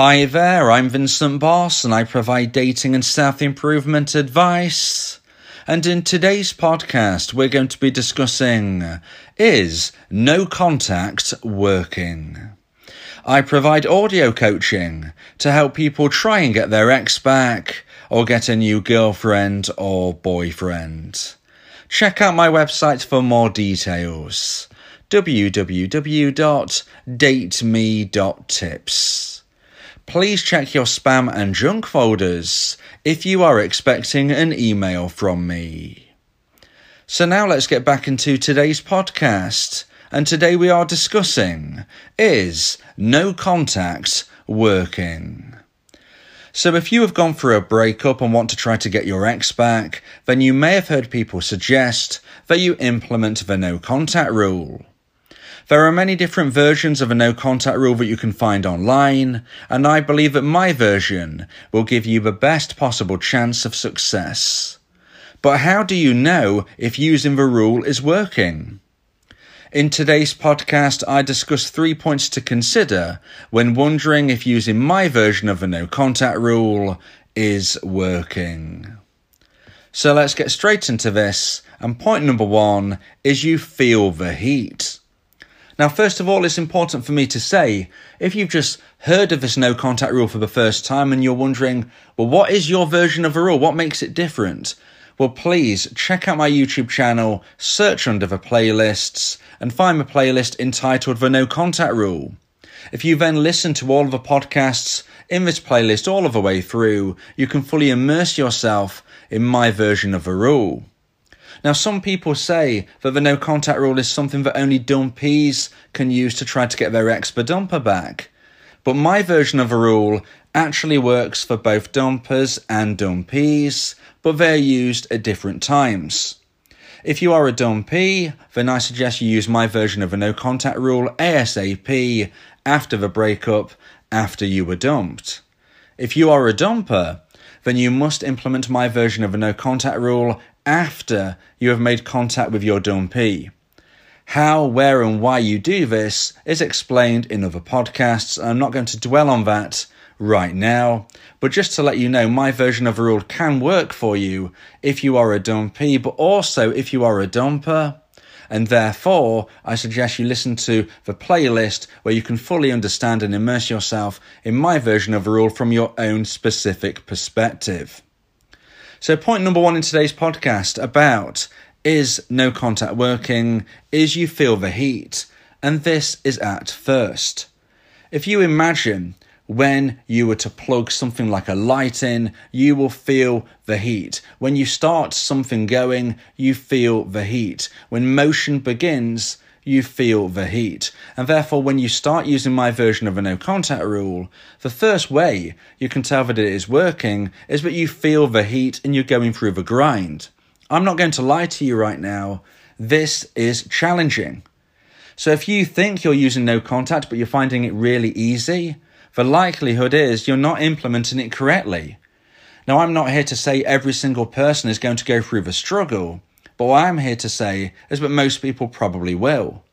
Hi there, I'm Vincent Boss and I provide dating and self improvement advice. And in today's podcast, we're going to be discussing Is no contact working? I provide audio coaching to help people try and get their ex back or get a new girlfriend or boyfriend. Check out my website for more details www.dateme.tips. Please check your spam and junk folders if you are expecting an email from me. So now let's get back into today's podcast. And today we are discussing Is no contact working? So, if you have gone through a breakup and want to try to get your ex back, then you may have heard people suggest that you implement the no contact rule. There are many different versions of a no contact rule that you can find online, and I believe that my version will give you the best possible chance of success. But how do you know if using the rule is working? In today's podcast, I discuss three points to consider when wondering if using my version of the no contact rule is working. So let's get straight into this. And point number one is you feel the heat. Now, first of all, it's important for me to say if you've just heard of this no contact rule for the first time and you're wondering, well, what is your version of the rule? What makes it different? Well, please check out my YouTube channel, search under the playlists, and find the playlist entitled The No Contact Rule. If you then listen to all of the podcasts in this playlist all of the way through, you can fully immerse yourself in my version of the rule. Now, some people say that the no contact rule is something that only dumpees can use to try to get their ex dumper back. But my version of the rule actually works for both dumpers and dumpees, but they're used at different times. If you are a dumpee, then I suggest you use my version of the no contact rule ASAP after the breakup, after you were dumped. If you are a dumper, then you must implement my version of the no contact rule after you have made contact with your dumpee. How, where, and why you do this is explained in other podcasts. I'm not going to dwell on that right now, but just to let you know, my version of the rule can work for you if you are a dumpee, but also if you are a dumper. And therefore, I suggest you listen to the playlist where you can fully understand and immerse yourself in my version of the rule from your own specific perspective. So, point number one in today's podcast about is no contact working, is you feel the heat, and this is at first. If you imagine when you were to plug something like a light in, you will feel the heat. When you start something going, you feel the heat. When motion begins, you feel the heat. And therefore, when you start using my version of a no contact rule, the first way you can tell that it is working is that you feel the heat and you're going through the grind. I'm not going to lie to you right now. This is challenging. So if you think you're using no contact, but you're finding it really easy, the likelihood is you're not implementing it correctly. Now, I'm not here to say every single person is going to go through the struggle, but what I'm here to say is that most people probably will.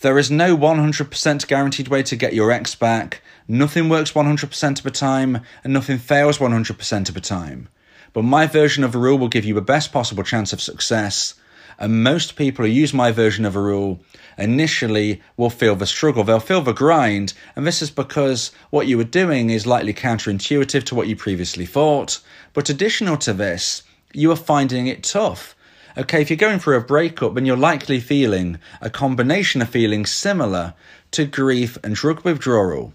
There is no 100% guaranteed way to get your ex back. Nothing works 100% of the time, and nothing fails 100% of the time. But my version of the rule will give you the best possible chance of success. And most people who use my version of a rule initially will feel the struggle, they'll feel the grind, and this is because what you were doing is likely counterintuitive to what you previously thought. But additional to this, you are finding it tough. Okay, if you're going through a breakup, then you're likely feeling a combination of feelings similar to grief and drug withdrawal.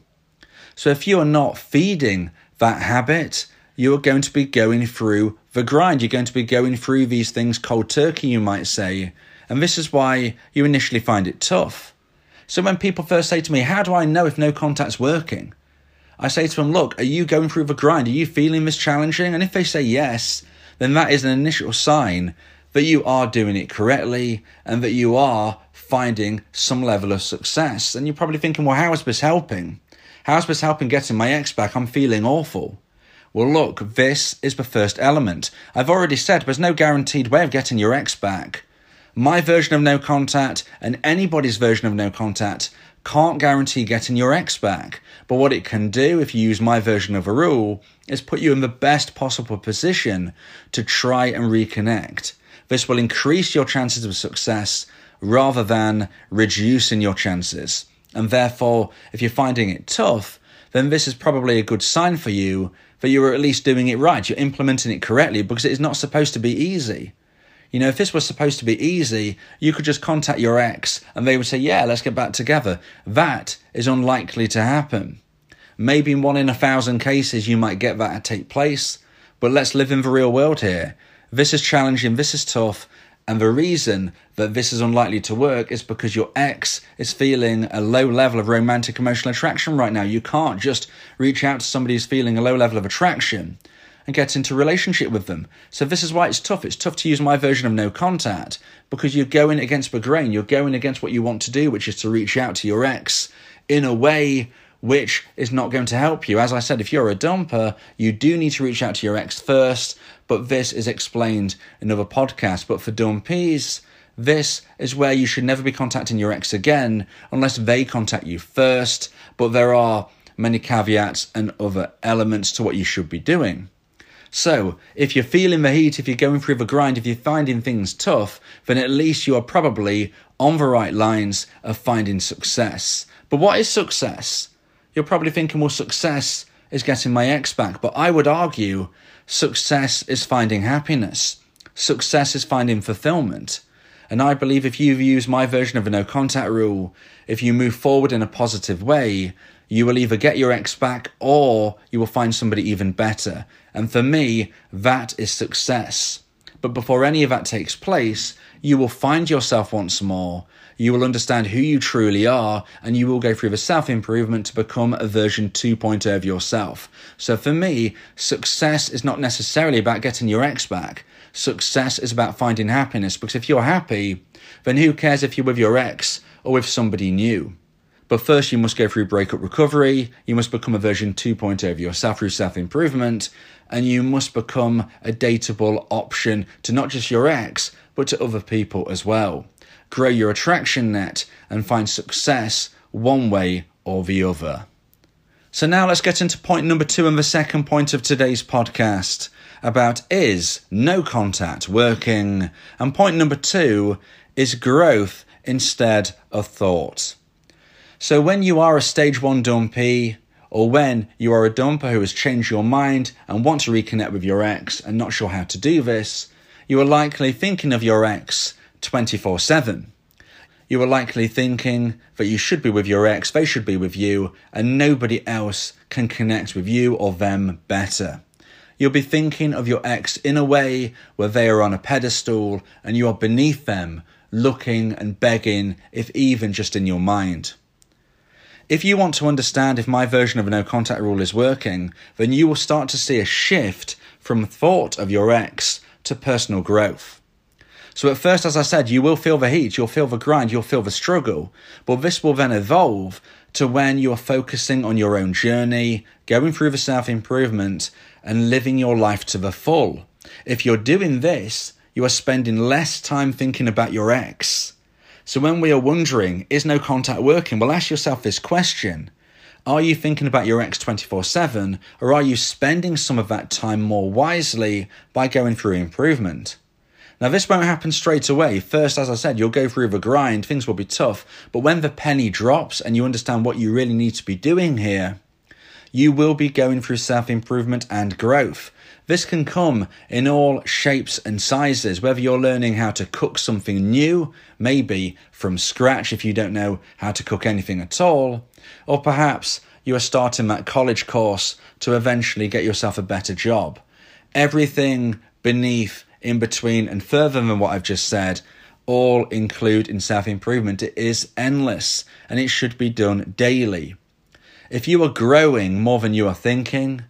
So if you are not feeding that habit, you are going to be going through the grind. You're going to be going through these things cold turkey, you might say. And this is why you initially find it tough. So when people first say to me, How do I know if no contact's working? I say to them, Look, are you going through the grind? Are you feeling this challenging? And if they say yes, then that is an initial sign that you are doing it correctly and that you are finding some level of success. And you're probably thinking, well, how is this helping? How is this helping getting my ex back? I'm feeling awful. Well, look, this is the first element. I've already said there's no guaranteed way of getting your ex back. My version of no contact and anybody's version of no contact can't guarantee getting your ex back. But what it can do, if you use my version of a rule, is put you in the best possible position to try and reconnect. This will increase your chances of success rather than reducing your chances. And therefore, if you're finding it tough, then this is probably a good sign for you that you're at least doing it right. You're implementing it correctly because it is not supposed to be easy. You know, if this was supposed to be easy, you could just contact your ex and they would say, Yeah, let's get back together. That is unlikely to happen. Maybe in one in a thousand cases you might get that to take place, but let's live in the real world here. This is challenging, this is tough, and the reason that this is unlikely to work is because your ex is feeling a low level of romantic emotional attraction right now. You can't just reach out to somebody who's feeling a low level of attraction and get into relationship with them. So this is why it's tough. It's tough to use my version of no contact because you're going against the grain. You're going against what you want to do, which is to reach out to your ex in a way which is not going to help you. As I said, if you're a dumper, you do need to reach out to your ex first, but this is explained in other podcasts. But for dumpees, this is where you should never be contacting your ex again unless they contact you first. But there are many caveats and other elements to what you should be doing. So, if you're feeling the heat, if you're going through the grind, if you're finding things tough, then at least you are probably on the right lines of finding success. But what is success? You're probably thinking, well, success is getting my ex back. But I would argue success is finding happiness, success is finding fulfillment. And I believe if you use my version of a no contact rule, if you move forward in a positive way, you will either get your ex back or you will find somebody even better. And for me, that is success. But before any of that takes place, you will find yourself once more. You will understand who you truly are, and you will go through the self improvement to become a version 2.0 of yourself. So for me, success is not necessarily about getting your ex back. Success is about finding happiness because if you're happy, then who cares if you're with your ex or with somebody new? But first, you must go through breakup recovery. You must become a version 2.0 of yourself through self improvement. And you must become a dateable option to not just your ex, but to other people as well. Grow your attraction net and find success one way or the other. So now let's get into point number two and the second point of today's podcast about is no contact working? And point number two is growth instead of thought. So when you are a stage one dumpee, or when you are a dumper who has changed your mind and want to reconnect with your ex and not sure how to do this, you are likely thinking of your ex 24 7. You are likely thinking that you should be with your ex, they should be with you, and nobody else can connect with you or them better. You'll be thinking of your ex in a way where they are on a pedestal and you are beneath them, looking and begging, if even just in your mind. If you want to understand if my version of a no contact rule is working, then you will start to see a shift from thought of your ex to personal growth. So, at first, as I said, you will feel the heat, you'll feel the grind, you'll feel the struggle, but this will then evolve to when you are focusing on your own journey, going through the self improvement, and living your life to the full. If you're doing this, you are spending less time thinking about your ex so when we are wondering, is no contact working? Well, ask yourself this question. Are you thinking about your ex 24 7, or are you spending some of that time more wisely by going through improvement? Now, this won't happen straight away. First, as I said, you'll go through the grind, things will be tough. But when the penny drops and you understand what you really need to be doing here, you will be going through self improvement and growth. This can come in all shapes and sizes, whether you're learning how to cook something new, maybe from scratch if you don't know how to cook anything at all, or perhaps you are starting that college course to eventually get yourself a better job. Everything beneath, in between, and further than what I've just said all include in self improvement. It is endless and it should be done daily. If you are growing more than you are thinking,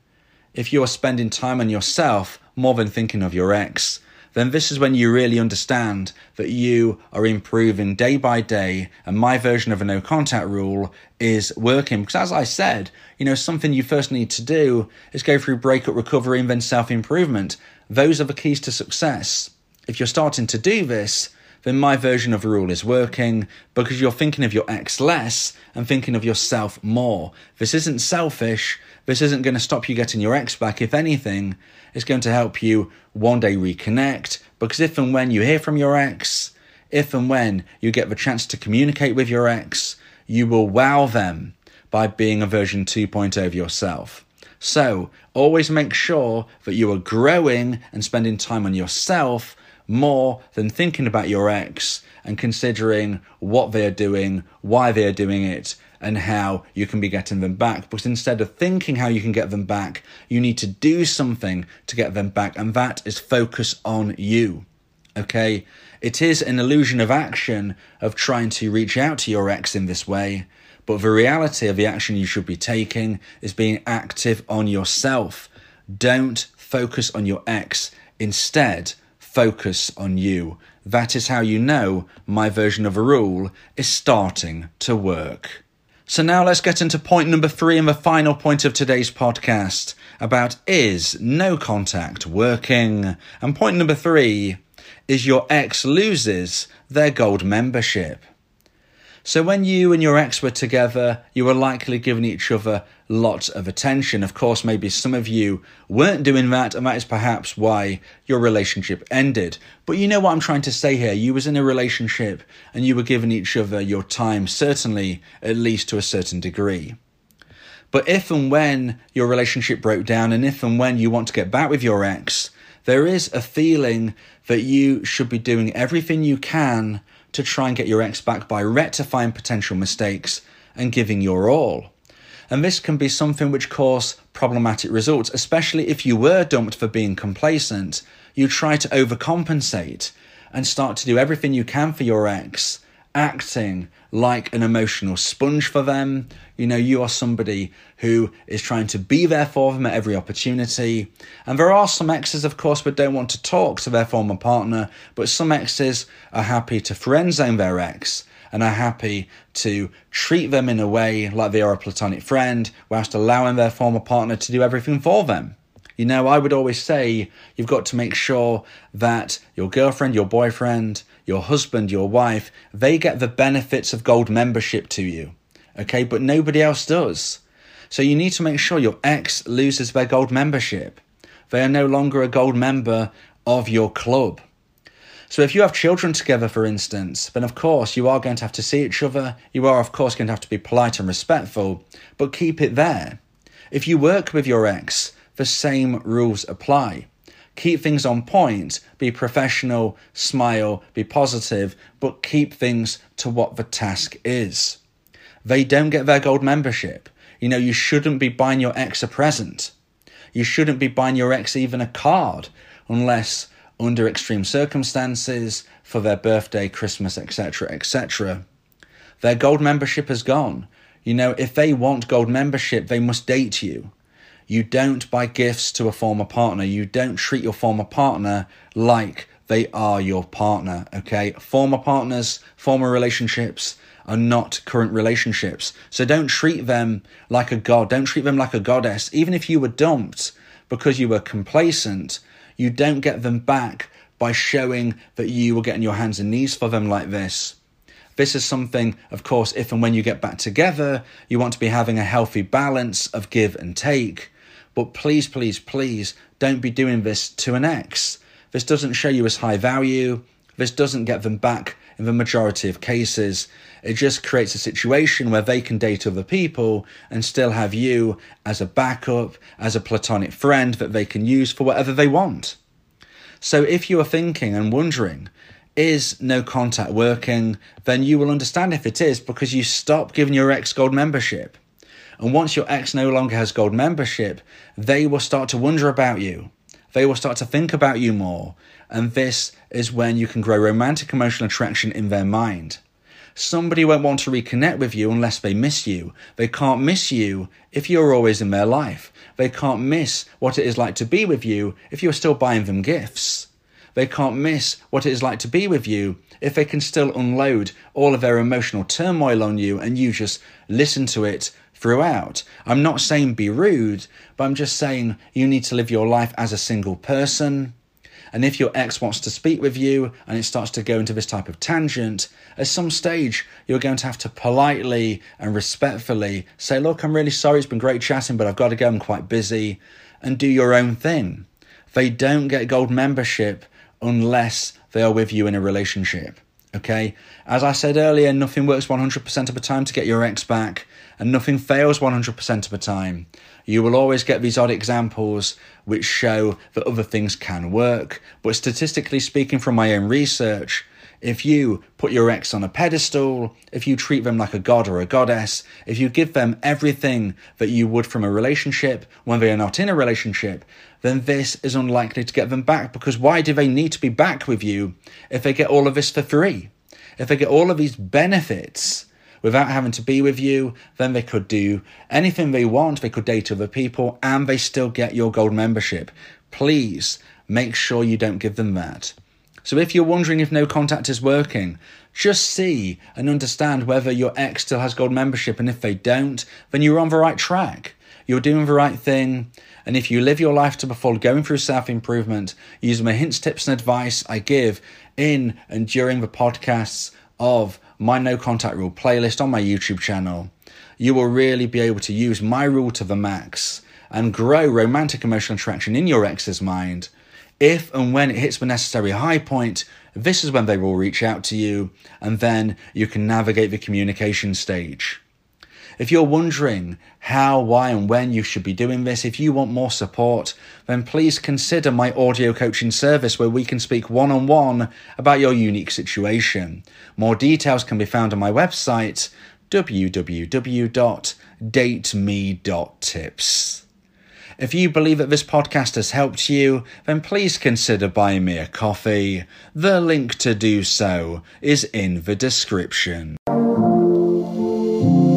if you are spending time on yourself more than thinking of your ex, then this is when you really understand that you are improving day by day. And my version of a no contact rule is working. Because as I said, you know, something you first need to do is go through breakup recovery and then self improvement. Those are the keys to success. If you're starting to do this, then my version of a rule is working because you're thinking of your ex less and thinking of yourself more. This isn't selfish. This isn't going to stop you getting your ex back. If anything, it's going to help you one day reconnect because if and when you hear from your ex, if and when you get the chance to communicate with your ex, you will wow them by being a version 2.0 of yourself. So, always make sure that you are growing and spending time on yourself more than thinking about your ex and considering what they are doing, why they are doing it, and how you can be getting them back. But instead of thinking how you can get them back, you need to do something to get them back, and that is focus on you. Okay? It is an illusion of action of trying to reach out to your ex in this way, but the reality of the action you should be taking is being active on yourself. Don't focus on your ex. Instead, focus on you. That is how you know my version of a rule is starting to work. So now let's get into point number three and the final point of today's podcast about is no contact working? And point number three is your ex loses their gold membership. So when you and your ex were together, you were likely giving each other lots of attention. Of course, maybe some of you weren't doing that, and that is perhaps why your relationship ended. But you know what I'm trying to say here. You was in a relationship and you were giving each other your time, certainly at least to a certain degree. But if and when your relationship broke down, and if and when you want to get back with your ex, there is a feeling that you should be doing everything you can to try and get your ex back by rectifying potential mistakes and giving your all. And this can be something which cause problematic results, especially if you were dumped for being complacent. You try to overcompensate and start to do everything you can for your ex acting like an emotional sponge for them. You know, you are somebody who is trying to be there for them at every opportunity. And there are some exes, of course, that don't want to talk to their former partner, but some exes are happy to friend zone their ex and are happy to treat them in a way like they are a platonic friend, whilst allowing their former partner to do everything for them. You know, I would always say you've got to make sure that your girlfriend, your boyfriend, your husband, your wife, they get the benefits of gold membership to you. Okay, but nobody else does. So you need to make sure your ex loses their gold membership. They are no longer a gold member of your club. So if you have children together, for instance, then of course you are going to have to see each other. You are, of course, going to have to be polite and respectful, but keep it there. If you work with your ex, the same rules apply. Keep things on point, be professional, smile, be positive, but keep things to what the task is. They don't get their gold membership. You know, you shouldn't be buying your ex a present. You shouldn't be buying your ex even a card unless under extreme circumstances for their birthday, Christmas, etc., etc. Their gold membership has gone. You know, if they want gold membership, they must date you. You don't buy gifts to a former partner. You don't treat your former partner like they are your partner, okay? Former partners, former relationships are not current relationships. So don't treat them like a god. Don't treat them like a goddess. Even if you were dumped because you were complacent, you don't get them back by showing that you were getting your hands and knees for them like this. This is something, of course, if and when you get back together, you want to be having a healthy balance of give and take. But please, please, please don't be doing this to an ex. This doesn't show you as high value. This doesn't get them back in the majority of cases. It just creates a situation where they can date other people and still have you as a backup, as a platonic friend that they can use for whatever they want. So if you are thinking and wondering, is no contact working? Then you will understand if it is because you stop giving your ex gold membership. And once your ex no longer has gold membership, they will start to wonder about you. They will start to think about you more. And this is when you can grow romantic emotional attraction in their mind. Somebody won't want to reconnect with you unless they miss you. They can't miss you if you're always in their life. They can't miss what it is like to be with you if you're still buying them gifts. They can't miss what it is like to be with you if they can still unload all of their emotional turmoil on you and you just listen to it throughout. I'm not saying be rude, but I'm just saying you need to live your life as a single person. And if your ex wants to speak with you and it starts to go into this type of tangent, at some stage you're going to have to politely and respectfully say, Look, I'm really sorry, it's been great chatting, but I've got to go, I'm quite busy, and do your own thing. They don't get gold membership unless they are with you in a relationship. Okay? As I said earlier, nothing works 100% of the time to get your ex back, and nothing fails 100% of the time. You will always get these odd examples which show that other things can work, but statistically speaking, from my own research, if you put your ex on a pedestal, if you treat them like a god or a goddess, if you give them everything that you would from a relationship when they are not in a relationship, then this is unlikely to get them back because why do they need to be back with you if they get all of this for free? If they get all of these benefits without having to be with you, then they could do anything they want. They could date other people and they still get your gold membership. Please make sure you don't give them that. So if you're wondering if no contact is working, just see and understand whether your ex still has gold membership. And if they don't, then you're on the right track. You're doing the right thing. And if you live your life to the full, going through self improvement, using the hints, tips, and advice I give in and during the podcasts of my No Contact Rule playlist on my YouTube channel, you will really be able to use my rule to the max and grow romantic emotional attraction in your ex's mind if and when it hits the necessary high point, this is when they will reach out to you, and then you can navigate the communication stage. If you're wondering how, why, and when you should be doing this, if you want more support, then please consider my audio coaching service where we can speak one on one about your unique situation. More details can be found on my website www.dateme.tips. If you believe that this podcast has helped you, then please consider buying me a coffee. The link to do so is in the description.